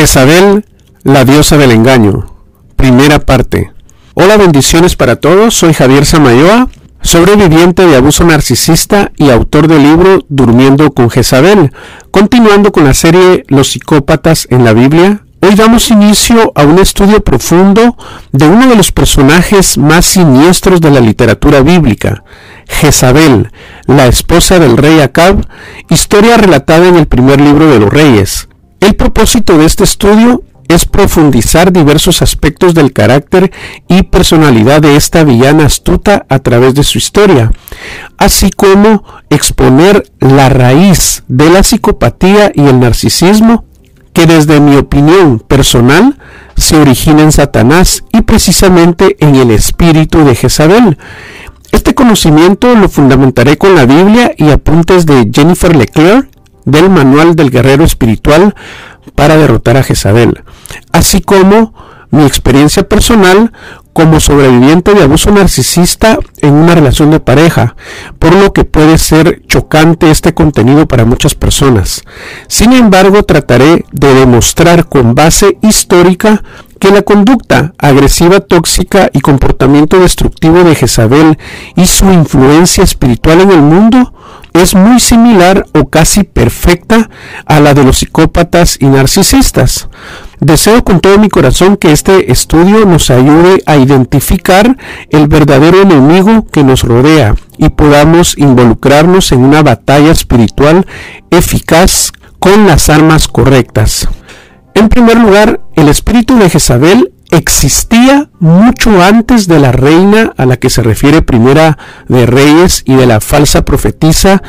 Jezabel, la diosa del engaño. Primera parte. Hola, bendiciones para todos. Soy Javier Samayoa, sobreviviente de abuso narcisista y autor del libro Durmiendo con Jezabel. Continuando con la serie Los psicópatas en la Biblia, hoy damos inicio a un estudio profundo de uno de los personajes más siniestros de la literatura bíblica, Jezabel, la esposa del rey Acab, historia relatada en el primer libro de los reyes. El propósito de este estudio es profundizar diversos aspectos del carácter y personalidad de esta villana astuta a través de su historia, así como exponer la raíz de la psicopatía y el narcisismo que desde mi opinión personal se origina en Satanás y precisamente en el espíritu de Jezabel. Este conocimiento lo fundamentaré con la Biblia y apuntes de Jennifer Leclerc del manual del guerrero espiritual para derrotar a Jezabel, así como mi experiencia personal como sobreviviente de abuso narcisista en una relación de pareja, por lo que puede ser chocante este contenido para muchas personas. Sin embargo, trataré de demostrar con base histórica que la conducta agresiva, tóxica y comportamiento destructivo de Jezabel y su influencia espiritual en el mundo es muy similar o casi perfecta a la de los psicópatas y narcisistas. Deseo con todo mi corazón que este estudio nos ayude a identificar el verdadero enemigo que nos rodea y podamos involucrarnos en una batalla espiritual eficaz con las armas correctas. En primer lugar, el espíritu de Jezabel existía mucho antes de la reina a la que se refiere Primera de Reyes y de la falsa profetisa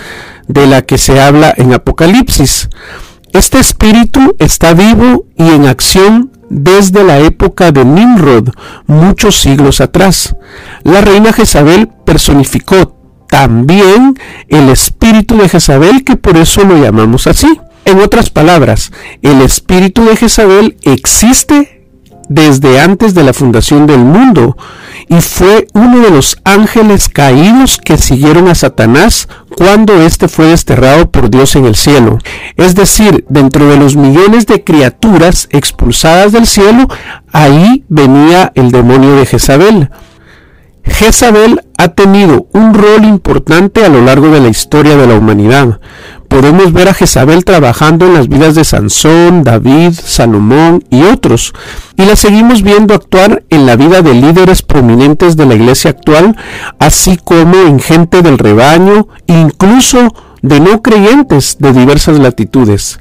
de la que se habla en Apocalipsis. Este espíritu está vivo y en acción desde la época de Nimrod, muchos siglos atrás. La reina Jezabel personificó también el espíritu de Jezabel, que por eso lo llamamos así. En otras palabras, el espíritu de Jezabel existe desde antes de la fundación del mundo y fue uno de los ángeles caídos que siguieron a Satanás cuando éste fue desterrado por Dios en el cielo. Es decir, dentro de los millones de criaturas expulsadas del cielo, ahí venía el demonio de Jezabel. Jezabel ha tenido un rol importante a lo largo de la historia de la humanidad. Podemos ver a Jezabel trabajando en las vidas de Sansón, David, Salomón y otros, y la seguimos viendo actuar en la vida de líderes prominentes de la iglesia actual, así como en gente del rebaño, incluso de no creyentes de diversas latitudes.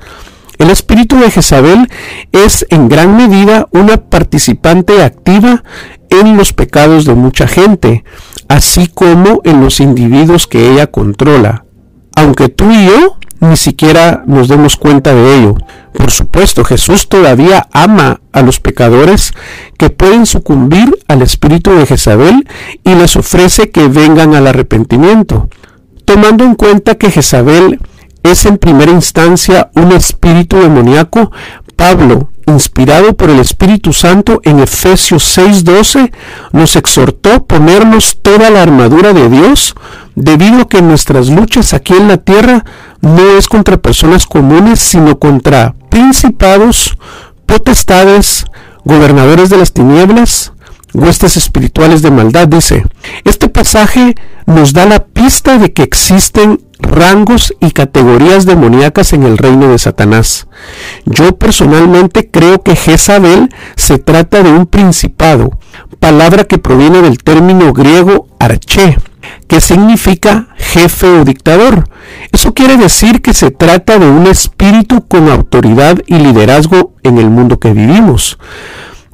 El espíritu de Jezabel es en gran medida una participante activa en los pecados de mucha gente, así como en los individuos que ella controla, aunque tú y yo ni siquiera nos demos cuenta de ello. Por supuesto, Jesús todavía ama a los pecadores que pueden sucumbir al espíritu de Jezabel y les ofrece que vengan al arrepentimiento. Tomando en cuenta que Jezabel es en primera instancia un espíritu demoníaco, Pablo, inspirado por el Espíritu Santo en Efesios 6:12, nos exhortó a ponernos toda la armadura de Dios, debido a que nuestras luchas aquí en la tierra no es contra personas comunes, sino contra principados, potestades, gobernadores de las tinieblas, huestes espirituales de maldad, dice. Este pasaje nos da la pista de que existen rangos y categorías demoníacas en el reino de Satanás. Yo personalmente creo que Jezabel se trata de un principado, palabra que proviene del término griego arché, que significa jefe o dictador. Eso quiere decir que se trata de un espíritu con autoridad y liderazgo en el mundo que vivimos.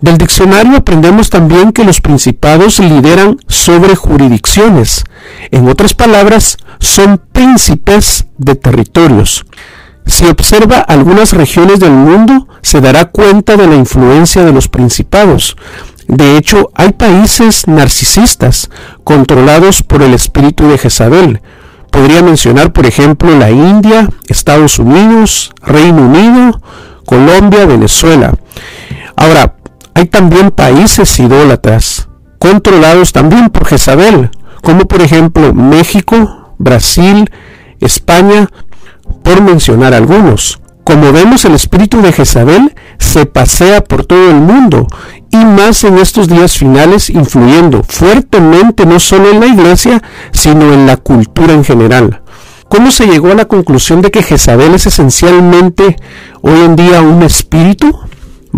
Del diccionario aprendemos también que los principados lideran sobre jurisdicciones. En otras palabras, son príncipes de territorios. Si observa algunas regiones del mundo, se dará cuenta de la influencia de los principados. De hecho, hay países narcisistas controlados por el espíritu de Jezabel. Podría mencionar, por ejemplo, la India, Estados Unidos, Reino Unido, Colombia, Venezuela. Ahora, hay también países idólatras, controlados también por Jezabel, como por ejemplo México, Brasil, España, por mencionar algunos. Como vemos, el espíritu de Jezabel se pasea por todo el mundo y más en estos días finales, influyendo fuertemente no solo en la iglesia, sino en la cultura en general. ¿Cómo se llegó a la conclusión de que Jezabel es esencialmente hoy en día un espíritu?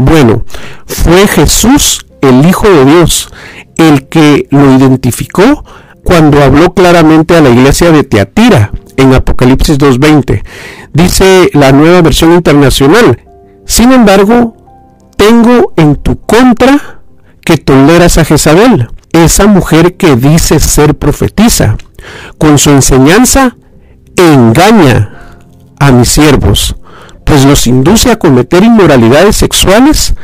Bueno, fue Jesús, el Hijo de Dios, el que lo identificó cuando habló claramente a la iglesia de Teatira en Apocalipsis 2.20. Dice la nueva versión internacional, sin embargo, tengo en tu contra que toleras a Jezabel, esa mujer que dice ser profetisa. Con su enseñanza engaña a mis siervos, pues los induce a cometer inmoralidades sexuales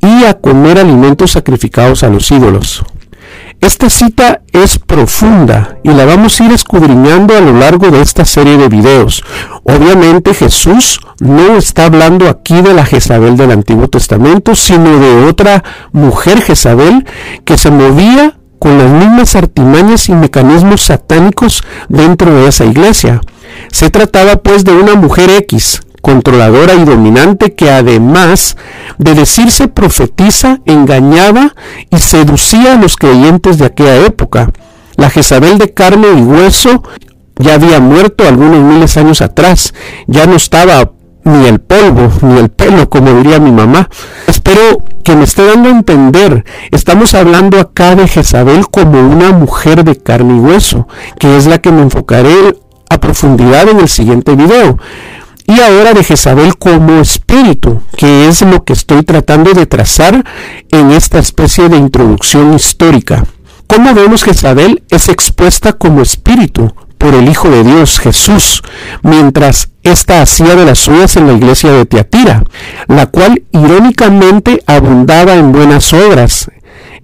y a comer alimentos sacrificados a los ídolos. Esta cita es profunda y la vamos a ir escudriñando a lo largo de esta serie de videos. Obviamente Jesús no está hablando aquí de la Jezabel del Antiguo Testamento, sino de otra mujer Jezabel que se movía con las mismas artimañas y mecanismos satánicos dentro de esa iglesia. Se trataba pues de una mujer X, controladora y dominante que además de decirse profetiza, engañaba y seducía a los creyentes de aquella época. La Jezabel de carne y hueso ya había muerto algunos miles de años atrás, ya no estaba ni el polvo, ni el pelo, como diría mi mamá. Espero que me esté dando a entender. Estamos hablando acá de Jezabel como una mujer de carne y hueso, que es la que me enfocaré a profundidad en el siguiente video y ahora de Jezabel como espíritu, que es lo que estoy tratando de trazar en esta especie de introducción histórica. Como vemos Jezabel es expuesta como espíritu por el Hijo de Dios, Jesús, mientras ésta hacía de las suyas en la iglesia de Teatira, la cual irónicamente abundaba en buenas obras,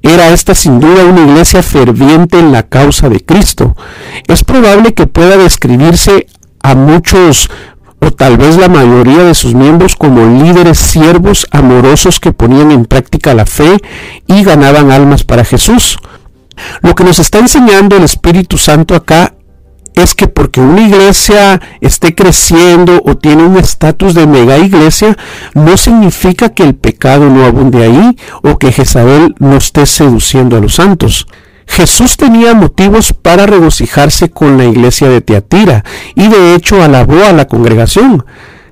era esta sin duda una iglesia ferviente en la causa de Cristo. Es probable que pueda describirse a muchos o tal vez la mayoría de sus miembros como líderes siervos amorosos que ponían en práctica la fe y ganaban almas para Jesús. Lo que nos está enseñando el Espíritu Santo acá es que porque una iglesia esté creciendo o tiene un estatus de mega iglesia, no significa que el pecado no abunde ahí o que Jezabel no esté seduciendo a los santos. Jesús tenía motivos para regocijarse con la iglesia de Teatira y de hecho alabó a la congregación.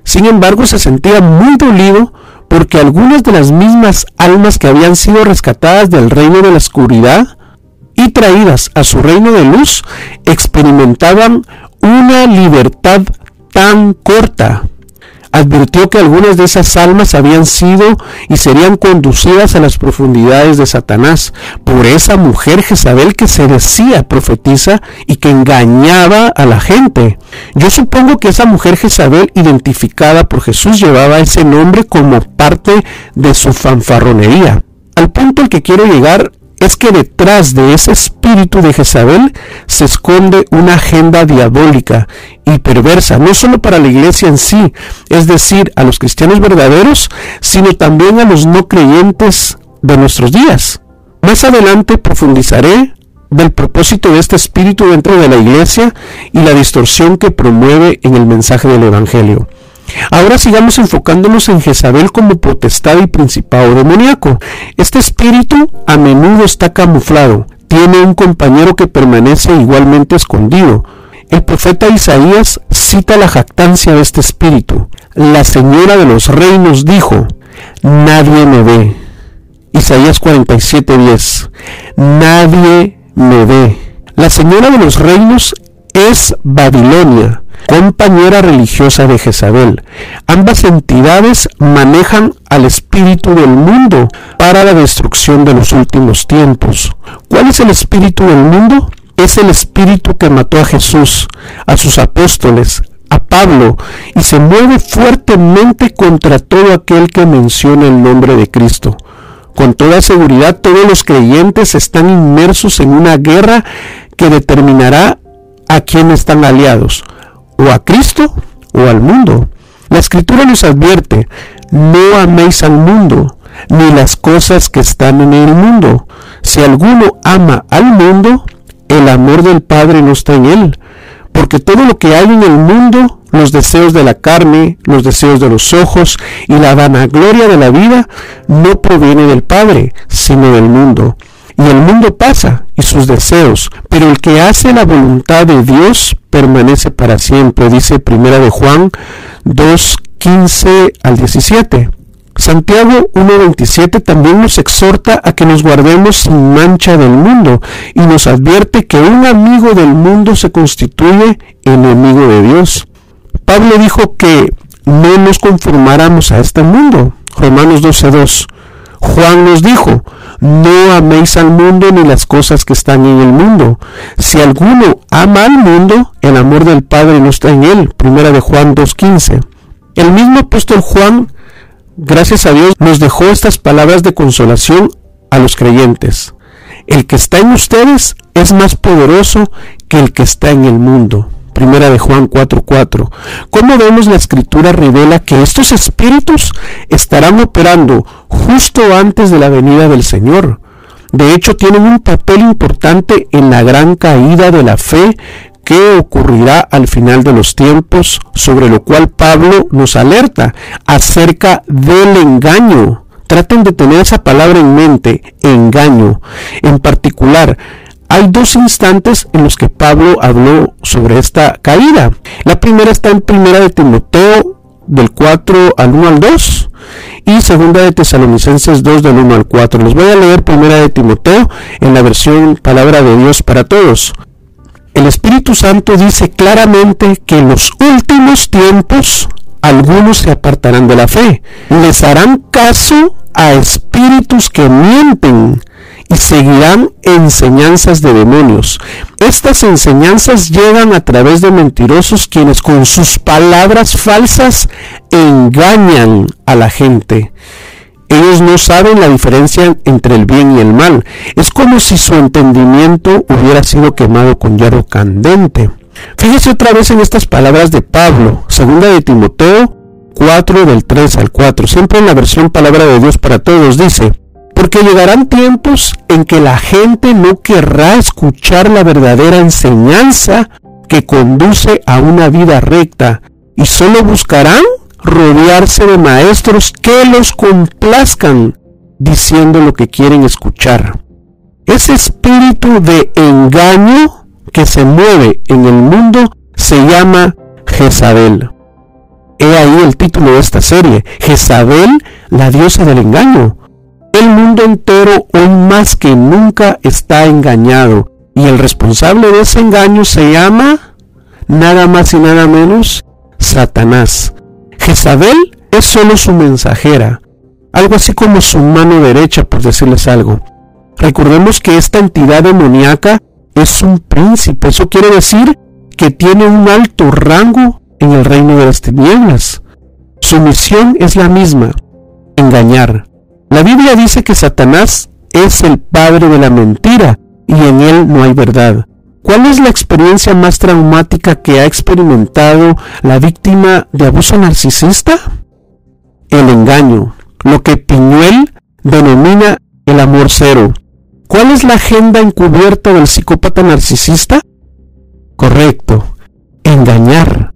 Sin embargo, se sentía muy dolido porque algunas de las mismas almas que habían sido rescatadas del reino de la oscuridad y traídas a su reino de luz experimentaban una libertad tan corta advirtió que algunas de esas almas habían sido y serían conducidas a las profundidades de Satanás por esa mujer Jezabel que se decía profetiza y que engañaba a la gente. Yo supongo que esa mujer Jezabel identificada por Jesús llevaba ese nombre como parte de su fanfarronería. Al punto al que quiero llegar es que detrás de ese espíritu de Jezabel se esconde una agenda diabólica y perversa, no solo para la iglesia en sí, es decir, a los cristianos verdaderos, sino también a los no creyentes de nuestros días. Más adelante profundizaré del propósito de este espíritu dentro de la iglesia y la distorsión que promueve en el mensaje del Evangelio. Ahora sigamos enfocándonos en Jezabel como potestad y principado demoníaco. Este espíritu a menudo está camuflado, tiene un compañero que permanece igualmente escondido. El profeta Isaías cita la jactancia de este espíritu. La señora de los reinos dijo, nadie me ve. Isaías 47:10, nadie me ve. La señora de los reinos es Babilonia compañera religiosa de Jezabel. Ambas entidades manejan al espíritu del mundo para la destrucción de los últimos tiempos. ¿Cuál es el espíritu del mundo? Es el espíritu que mató a Jesús, a sus apóstoles, a Pablo y se mueve fuertemente contra todo aquel que menciona el nombre de Cristo. Con toda seguridad todos los creyentes están inmersos en una guerra que determinará a quién están aliados o a Cristo o al mundo. La escritura nos advierte, no améis al mundo, ni las cosas que están en el mundo. Si alguno ama al mundo, el amor del Padre no está en él, porque todo lo que hay en el mundo, los deseos de la carne, los deseos de los ojos y la vanagloria de la vida no proviene del Padre, sino del mundo. Y el mundo pasa y sus deseos, pero el que hace la voluntad de Dios permanece para siempre, dice Primera de Juan 2, 15 al 17. Santiago 1.27 también nos exhorta a que nos guardemos sin mancha del mundo y nos advierte que un amigo del mundo se constituye enemigo de Dios. Pablo dijo que no nos conformáramos a este mundo. Romanos 12.2. Juan nos dijo, no améis al mundo ni las cosas que están en el mundo. Si alguno ama al mundo, el amor del Padre no está en él. Primera de Juan 2.15. El mismo apóstol Juan, gracias a Dios, nos dejó estas palabras de consolación a los creyentes. El que está en ustedes es más poderoso que el que está en el mundo. Primera de Juan 4:4. ¿Cómo vemos la escritura revela que estos espíritus estarán operando justo antes de la venida del Señor? De hecho, tienen un papel importante en la gran caída de la fe que ocurrirá al final de los tiempos, sobre lo cual Pablo nos alerta acerca del engaño. Traten de tener esa palabra en mente, engaño. En particular, hay dos instantes en los que Pablo habló sobre esta caída. La primera está en primera de Timoteo del 4 al 1 al 2 y segunda de Tesalonicenses 2 del 1 al 4. Les voy a leer primera de Timoteo en la versión Palabra de Dios para todos. El Espíritu Santo dice claramente que en los últimos tiempos algunos se apartarán de la fe. Les harán caso a espíritus que mienten y seguirán enseñanzas de demonios. Estas enseñanzas llegan a través de mentirosos quienes con sus palabras falsas engañan a la gente. Ellos no saben la diferencia entre el bien y el mal. Es como si su entendimiento hubiera sido quemado con hierro candente. Fíjese otra vez en estas palabras de Pablo, segunda de Timoteo 4 del 3 al 4, siempre en la versión palabra de Dios para todos, dice, porque llegarán tiempos en que la gente no querrá escuchar la verdadera enseñanza que conduce a una vida recta y solo buscarán rodearse de maestros que los complazcan diciendo lo que quieren escuchar. Ese espíritu de engaño que se mueve en el mundo se llama Jezabel. He ahí el título de esta serie, Jezabel, la diosa del engaño. El mundo entero hoy más que nunca está engañado y el responsable de ese engaño se llama nada más y nada menos Satanás. Jezabel es solo su mensajera, algo así como su mano derecha, por decirles algo. Recordemos que esta entidad demoníaca es un príncipe, eso quiere decir que tiene un alto rango en el reino de las tinieblas. Su misión es la misma, engañar. La Biblia dice que Satanás es el padre de la mentira y en él no hay verdad. ¿Cuál es la experiencia más traumática que ha experimentado la víctima de abuso narcisista? El engaño, lo que Piñuel denomina el amor cero. ¿Cuál es la agenda encubierta del psicópata narcisista? Correcto, engañar.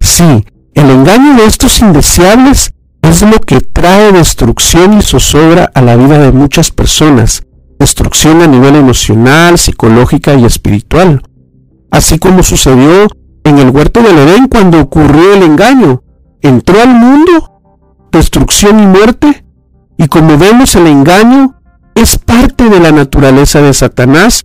Sí, el engaño de estos indeseables es lo que trae destrucción y zozobra a la vida de muchas personas, destrucción a nivel emocional, psicológica y espiritual, así como sucedió en el huerto del Edén cuando ocurrió el engaño. Entró al mundo destrucción y muerte, y como vemos el engaño es parte de la naturaleza de Satanás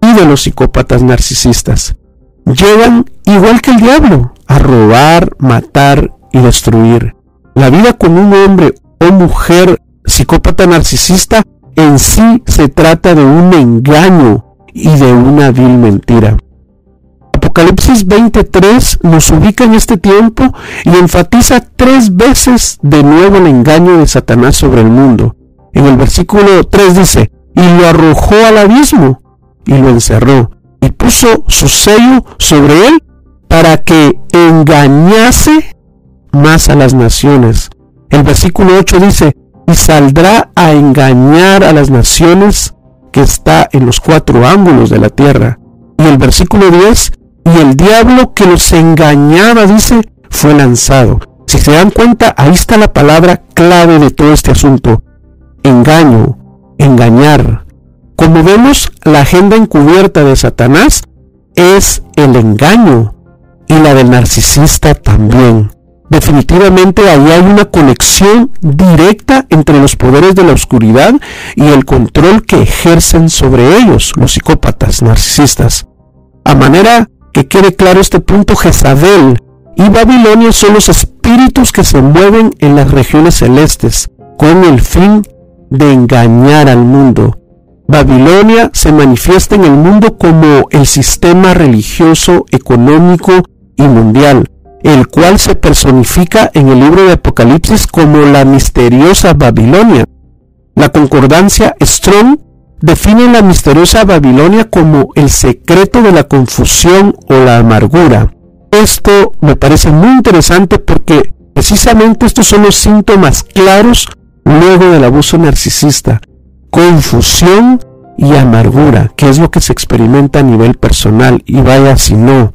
y de los psicópatas narcisistas. Llegan, igual que el diablo, a robar, matar y destruir. La vida con un hombre o mujer psicópata narcisista en sí se trata de un engaño y de una vil mentira. Apocalipsis 23 nos ubica en este tiempo y enfatiza tres veces de nuevo el engaño de Satanás sobre el mundo. En el versículo 3 dice, y lo arrojó al abismo y lo encerró y puso su sello sobre él para que engañase más a las naciones. El versículo 8 dice, y saldrá a engañar a las naciones que está en los cuatro ángulos de la tierra. Y el versículo 10, y el diablo que los engañaba, dice, fue lanzado. Si se dan cuenta, ahí está la palabra clave de todo este asunto. Engaño, engañar. Como vemos, la agenda encubierta de Satanás es el engaño y la del narcisista también. Definitivamente ahí hay una conexión directa entre los poderes de la oscuridad y el control que ejercen sobre ellos los psicópatas narcisistas. A manera que quede claro este punto, Jezabel y Babilonia son los espíritus que se mueven en las regiones celestes con el fin de engañar al mundo. Babilonia se manifiesta en el mundo como el sistema religioso, económico y mundial, el cual se personifica en el libro de Apocalipsis como la misteriosa Babilonia. La concordancia Strong define la misteriosa Babilonia como el secreto de la confusión o la amargura. Esto me parece muy interesante porque precisamente estos son los síntomas claros luego del abuso narcisista. Confusión y amargura, que es lo que se experimenta a nivel personal y vaya si no.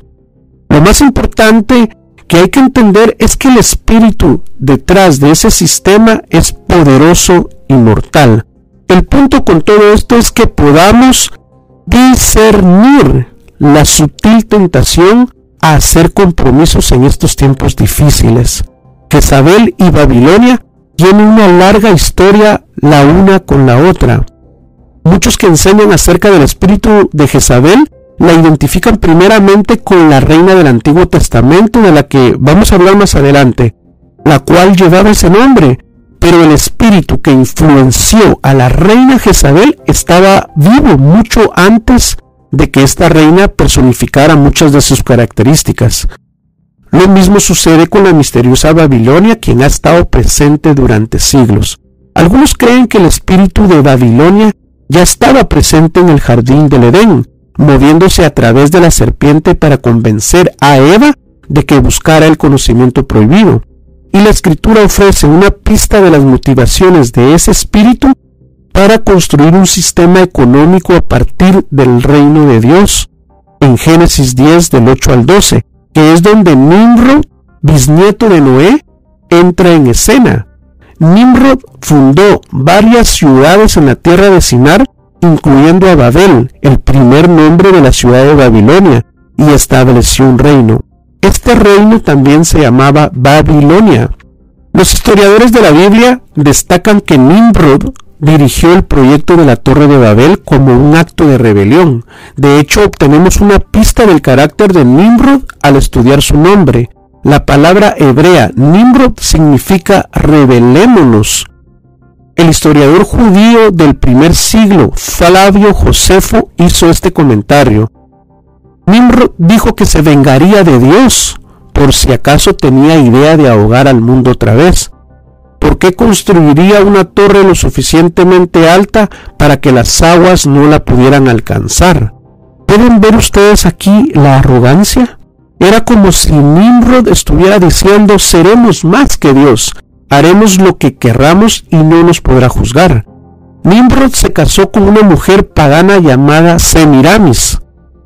Lo más importante que hay que entender es que el espíritu detrás de ese sistema es poderoso y mortal. El punto con todo esto es que podamos discernir la sutil tentación a hacer compromisos en estos tiempos difíciles. Jezabel y Babilonia tienen una larga historia la una con la otra. Muchos que enseñan acerca del espíritu de Jezabel la identifican primeramente con la reina del Antiguo Testamento de la que vamos a hablar más adelante, la cual llevaba ese nombre, pero el espíritu que influenció a la reina Jezabel estaba vivo mucho antes de que esta reina personificara muchas de sus características. Lo mismo sucede con la misteriosa Babilonia, quien ha estado presente durante siglos. Algunos creen que el espíritu de Babilonia ya estaba presente en el jardín del Edén, moviéndose a través de la serpiente para convencer a Eva de que buscara el conocimiento prohibido. Y la escritura ofrece una pista de las motivaciones de ese espíritu para construir un sistema económico a partir del reino de Dios. En Génesis 10 del 8 al 12, que es donde Nimrod, bisnieto de Noé, entra en escena. Nimrod fundó varias ciudades en la tierra de Sinar, incluyendo a Babel, el primer nombre de la ciudad de Babilonia, y estableció un reino. Este reino también se llamaba Babilonia. Los historiadores de la Biblia destacan que Nimrod dirigió el proyecto de la Torre de Babel como un acto de rebelión. De hecho, obtenemos una pista del carácter de Nimrod al estudiar su nombre. La palabra hebrea Nimrod significa rebelémonos. El historiador judío del primer siglo, Flavio Josefo, hizo este comentario. Nimrod dijo que se vengaría de Dios por si acaso tenía idea de ahogar al mundo otra vez. ¿Por qué construiría una torre lo suficientemente alta para que las aguas no la pudieran alcanzar? ¿Pueden ver ustedes aquí la arrogancia? Era como si Nimrod estuviera diciendo seremos más que Dios, haremos lo que querramos y no nos podrá juzgar. Nimrod se casó con una mujer pagana llamada Semiramis.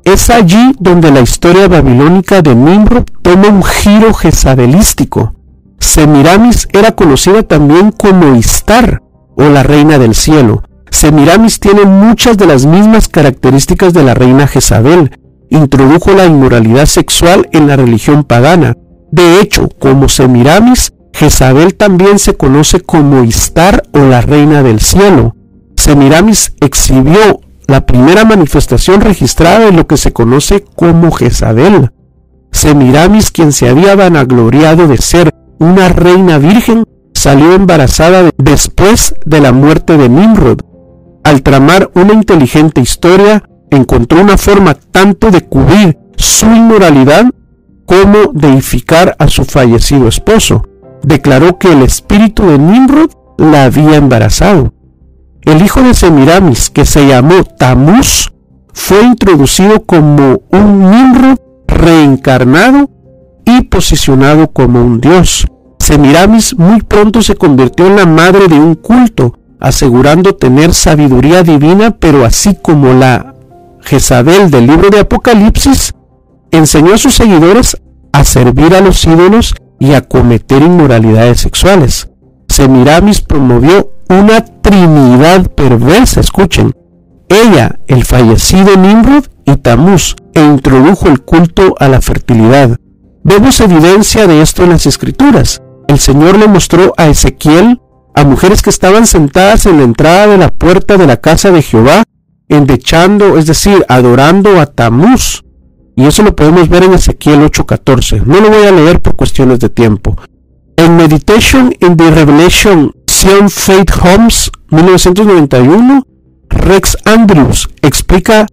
Es allí donde la historia babilónica de Nimrod toma un giro jezabelístico. Semiramis era conocida también como Istar o la reina del cielo. Semiramis tiene muchas de las mismas características de la reina Jezabel. Introdujo la inmoralidad sexual en la religión pagana. De hecho, como Semiramis, Jezabel también se conoce como Istar o la reina del cielo. Semiramis exhibió la primera manifestación registrada de lo que se conoce como Jezabel. Semiramis, quien se había vanagloriado de ser una reina virgen, salió embarazada después de la muerte de Nimrod. Al tramar una inteligente historia, encontró una forma tanto de cubrir su inmoralidad como deificar a su fallecido esposo. Declaró que el espíritu de Nimrod la había embarazado. El hijo de Semiramis, que se llamó Tamuz, fue introducido como un Nimrod reencarnado y posicionado como un dios. Semiramis muy pronto se convirtió en la madre de un culto, asegurando tener sabiduría divina, pero así como la Jezabel del libro de Apocalipsis, enseñó a sus seguidores a servir a los ídolos y a cometer inmoralidades sexuales. Semiramis promovió una trinidad perversa, escuchen. Ella, el fallecido Nimrod y Tamuz, e introdujo el culto a la fertilidad. Vemos evidencia de esto en las escrituras. El Señor le mostró a Ezequiel a mujeres que estaban sentadas en la entrada de la puerta de la casa de Jehová, endechando, es decir, adorando a Tamuz. Y eso lo podemos ver en Ezequiel 8:14. No lo voy a leer por cuestiones de tiempo. En Meditation in the Revelation, Sion Faith Homes, 1991, Rex Andrews explica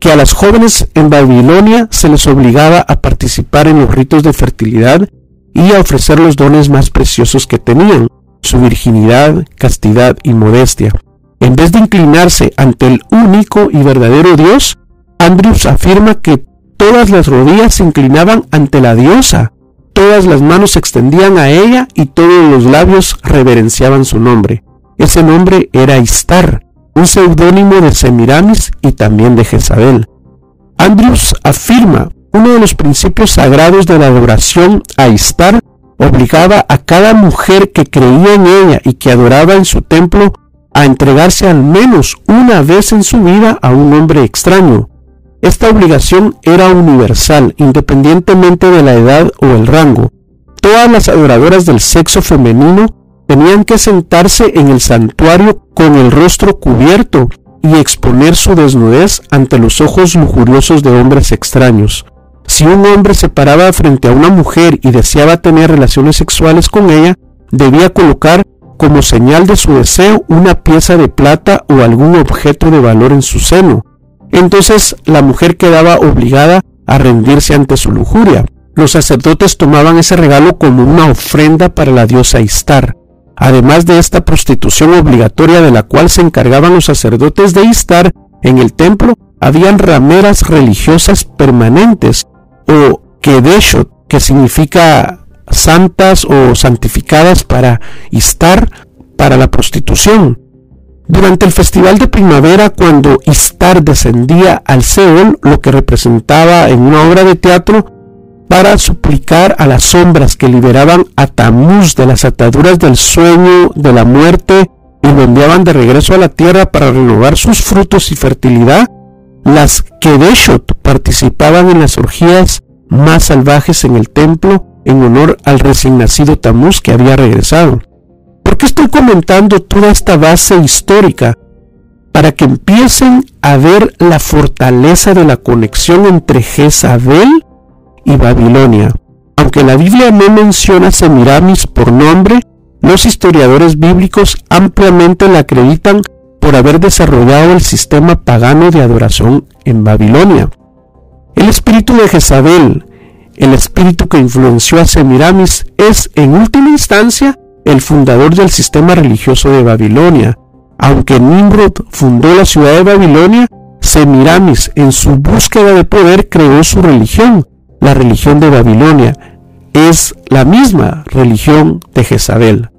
que a las jóvenes en Babilonia se les obligaba a participar en los ritos de fertilidad y a ofrecer los dones más preciosos que tenían, su virginidad, castidad y modestia. En vez de inclinarse ante el único y verdadero Dios, Andrews afirma que todas las rodillas se inclinaban ante la diosa, todas las manos se extendían a ella y todos los labios reverenciaban su nombre. Ese nombre era Istar, un seudónimo de Semiramis y también de Jezabel. Andrews afirma uno de los principios sagrados de la adoración a Istar obligaba a cada mujer que creía en ella y que adoraba en su templo a entregarse al menos una vez en su vida a un hombre extraño. Esta obligación era universal, independientemente de la edad o el rango. Todas las adoradoras del sexo femenino tenían que sentarse en el santuario con el rostro cubierto y exponer su desnudez ante los ojos lujuriosos de hombres extraños. Si un hombre se paraba frente a una mujer y deseaba tener relaciones sexuales con ella, debía colocar como señal de su deseo una pieza de plata o algún objeto de valor en su seno. Entonces la mujer quedaba obligada a rendirse ante su lujuria. Los sacerdotes tomaban ese regalo como una ofrenda para la diosa Istar. Además de esta prostitución obligatoria de la cual se encargaban los sacerdotes de Istar, en el templo habían rameras religiosas permanentes o Kedeshot, que significa santas o santificadas para Istar, para la prostitución. Durante el festival de primavera, cuando Istar descendía al Seol, lo que representaba en una obra de teatro, para suplicar a las sombras que liberaban a Tamuz de las ataduras del sueño, de la muerte, y lo enviaban de regreso a la tierra para renovar sus frutos y fertilidad, las Kedeshot participaban en las orgías más salvajes en el templo en honor al recién nacido Tamuz que había regresado. ¿Por qué estoy comentando toda esta base histórica? Para que empiecen a ver la fortaleza de la conexión entre Jezabel y Babilonia. Aunque la Biblia no menciona Semiramis por nombre, los historiadores bíblicos ampliamente la acreditan por haber desarrollado el sistema pagano de adoración en Babilonia. El espíritu de Jezabel, el espíritu que influenció a Semiramis, es en última instancia el fundador del sistema religioso de Babilonia. Aunque Nimrod fundó la ciudad de Babilonia, Semiramis en su búsqueda de poder creó su religión, la religión de Babilonia. Es la misma religión de Jezabel.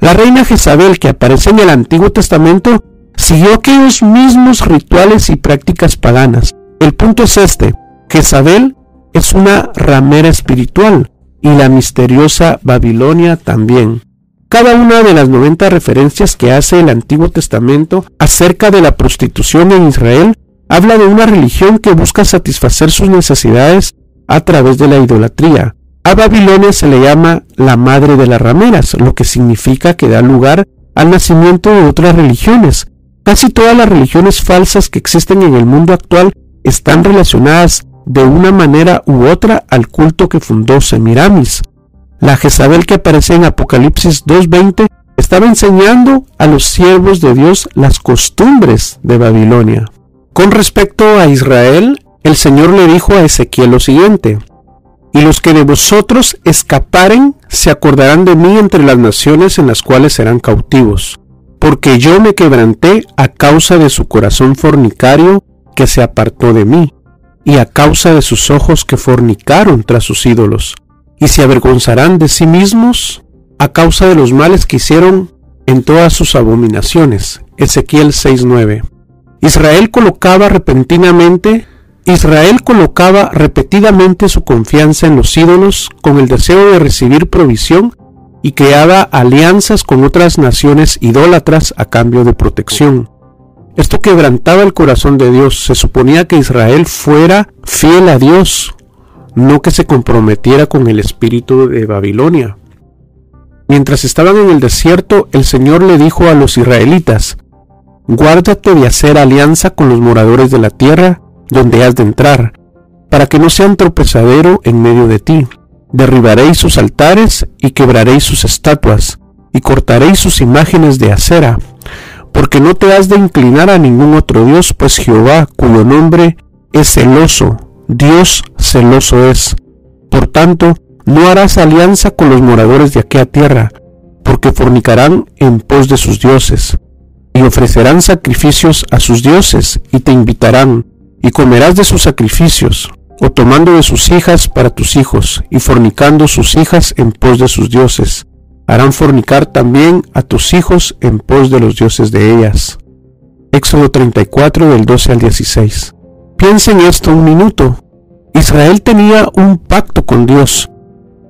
La reina Jezabel que aparece en el Antiguo Testamento siguió aquellos mismos rituales y prácticas paganas. El punto es este. Jezabel es una ramera espiritual y la misteriosa Babilonia también. Cada una de las 90 referencias que hace el Antiguo Testamento acerca de la prostitución en Israel habla de una religión que busca satisfacer sus necesidades a través de la idolatría. A Babilonia se le llama la madre de las rameras, lo que significa que da lugar al nacimiento de otras religiones. Casi todas las religiones falsas que existen en el mundo actual están relacionadas de una manera u otra al culto que fundó Semiramis. La Jezabel que aparece en Apocalipsis 2.20 estaba enseñando a los siervos de Dios las costumbres de Babilonia. Con respecto a Israel, el Señor le dijo a Ezequiel lo siguiente, y los que de vosotros escaparen se acordarán de mí entre las naciones en las cuales serán cautivos, porque yo me quebranté a causa de su corazón fornicario que se apartó de mí y a causa de sus ojos que fornicaron tras sus ídolos, y se avergonzarán de sí mismos a causa de los males que hicieron en todas sus abominaciones. Ezequiel 6:9. Israel colocaba repentinamente Israel colocaba repetidamente su confianza en los ídolos con el deseo de recibir provisión y creaba alianzas con otras naciones idólatras a cambio de protección. Esto quebrantaba el corazón de Dios. Se suponía que Israel fuera fiel a Dios, no que se comprometiera con el espíritu de Babilonia. Mientras estaban en el desierto, el Señor le dijo a los israelitas, Guárdate de hacer alianza con los moradores de la tierra donde has de entrar, para que no sean tropezadero en medio de ti. Derribaréis sus altares y quebraréis sus estatuas, y cortaréis sus imágenes de acera, porque no te has de inclinar a ningún otro Dios, pues Jehová, cuyo nombre es celoso, Dios celoso es. Por tanto, no harás alianza con los moradores de aquella tierra, porque fornicarán en pos de sus dioses, y ofrecerán sacrificios a sus dioses, y te invitarán, y comerás de sus sacrificios, o tomando de sus hijas para tus hijos, y fornicando sus hijas en pos de sus dioses. Harán fornicar también a tus hijos en pos de los dioses de ellas. Éxodo 34 del 12 al 16. Piensa en esto un minuto. Israel tenía un pacto con Dios.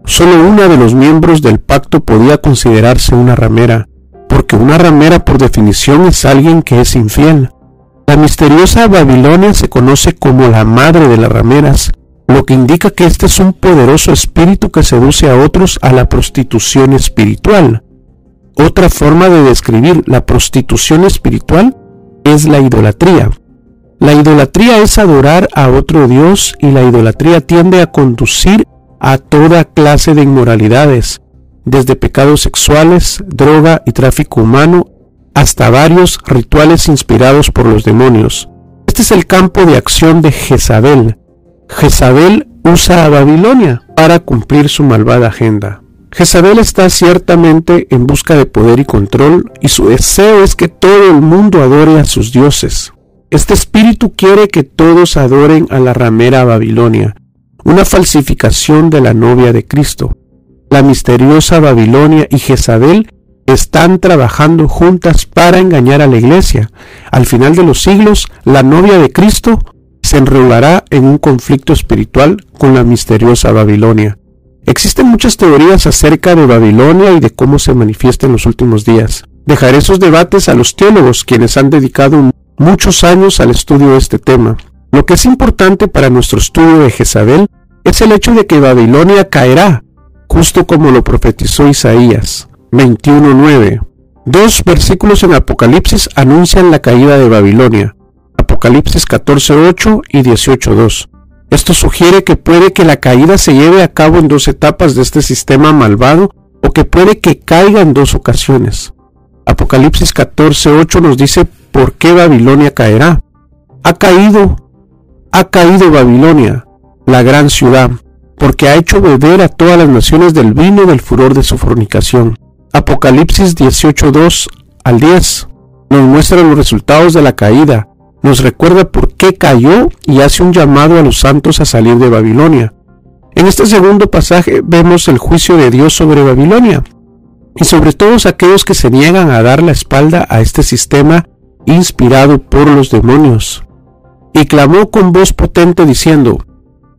Solo una de los miembros del pacto podía considerarse una ramera, porque una ramera por definición es alguien que es infiel. La misteriosa Babilonia se conoce como la madre de las rameras, lo que indica que este es un poderoso espíritu que seduce a otros a la prostitución espiritual. Otra forma de describir la prostitución espiritual es la idolatría. La idolatría es adorar a otro Dios y la idolatría tiende a conducir a toda clase de inmoralidades, desde pecados sexuales, droga y tráfico humano, hasta varios rituales inspirados por los demonios. Este es el campo de acción de Jezabel. Jezabel usa a Babilonia para cumplir su malvada agenda. Jezabel está ciertamente en busca de poder y control y su deseo es que todo el mundo adore a sus dioses. Este espíritu quiere que todos adoren a la ramera Babilonia, una falsificación de la novia de Cristo. La misteriosa Babilonia y Jezabel están trabajando juntas para engañar a la iglesia. Al final de los siglos, la novia de Cristo se enrolará en un conflicto espiritual con la misteriosa Babilonia. Existen muchas teorías acerca de Babilonia y de cómo se manifiesta en los últimos días. Dejaré esos debates a los teólogos, quienes han dedicado muchos años al estudio de este tema. Lo que es importante para nuestro estudio de Jezabel es el hecho de que Babilonia caerá, justo como lo profetizó Isaías. 21.9. Dos versículos en Apocalipsis anuncian la caída de Babilonia. Apocalipsis 14.8 y 18.2. Esto sugiere que puede que la caída se lleve a cabo en dos etapas de este sistema malvado o que puede que caiga en dos ocasiones. Apocalipsis 14.8 nos dice por qué Babilonia caerá. Ha caído, ha caído Babilonia, la gran ciudad, porque ha hecho beber a todas las naciones del vino del furor de su fornicación. Apocalipsis 18.2 al 10 nos muestra los resultados de la caída, nos recuerda por qué cayó y hace un llamado a los santos a salir de Babilonia. En este segundo pasaje vemos el juicio de Dios sobre Babilonia y sobre todos aquellos que se niegan a dar la espalda a este sistema inspirado por los demonios. Y clamó con voz potente diciendo,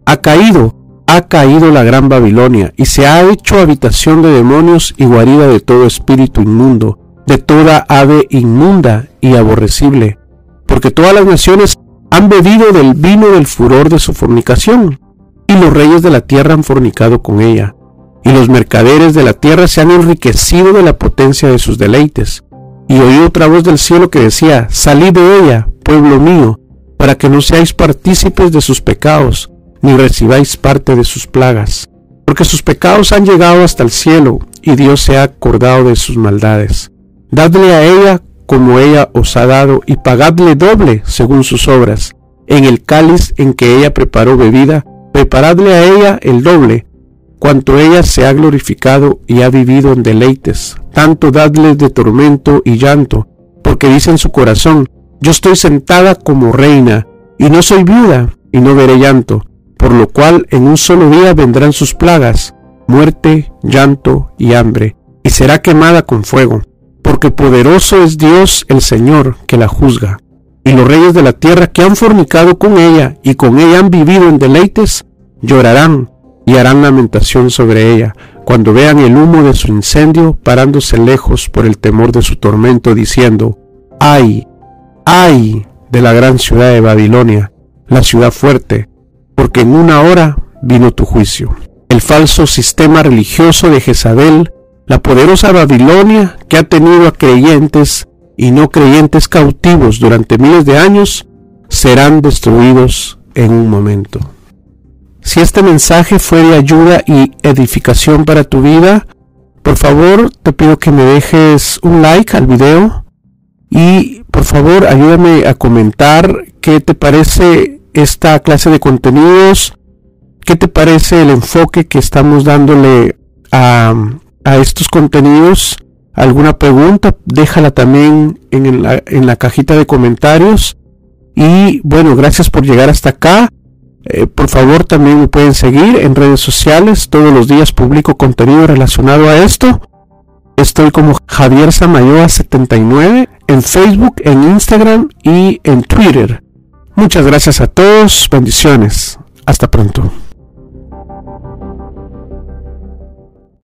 Ha caído, ha caído la gran Babilonia, y se ha hecho habitación de demonios y guarida de todo espíritu inmundo, de toda ave inmunda y aborrecible, porque todas las naciones han bebido del vino del furor de su fornicación, y los reyes de la tierra han fornicado con ella, y los mercaderes de la tierra se han enriquecido de la potencia de sus deleites. Y oí otra voz del cielo que decía, Salid de ella, pueblo mío, para que no seáis partícipes de sus pecados, ni recibáis parte de sus plagas, porque sus pecados han llegado hasta el cielo, y Dios se ha acordado de sus maldades. Dadle a ella como ella os ha dado, y pagadle doble según sus obras. En el cáliz en que ella preparó bebida, preparadle a ella el doble, cuanto ella se ha glorificado y ha vivido en deleites, tanto dadle de tormento y llanto, porque dice en su corazón, yo estoy sentada como reina, y no soy viuda, y no veré llanto, por lo cual en un solo día vendrán sus plagas, muerte, llanto y hambre, y será quemada con fuego, porque poderoso es Dios el Señor que la juzga. y los reyes de la tierra que han fornicado con ella y con ella han vivido en deleites, llorarán y harán lamentación sobre ella, cuando vean el humo de su incendio parándose lejos por el temor de su tormento, diciendo, ay, ay de la gran ciudad de Babilonia, la ciudad fuerte, porque en una hora vino tu juicio. El falso sistema religioso de Jezabel, la poderosa Babilonia que ha tenido a creyentes y no creyentes cautivos durante miles de años, serán destruidos en un momento. Si este mensaje fue de ayuda y edificación para tu vida, por favor te pido que me dejes un like al video y por favor ayúdame a comentar qué te parece esta clase de contenidos, qué te parece el enfoque que estamos dándole a, estos contenidos. Alguna pregunta, déjala también en la, en la cajita de comentarios. Y bueno, gracias por llegar hasta acá. Eh, por favor, también me pueden seguir en redes sociales. Todos los días publico contenido relacionado a esto. Estoy como Javier Samayoa79 en Facebook, en Instagram y en Twitter. Muchas gracias a todos. Bendiciones. Hasta pronto.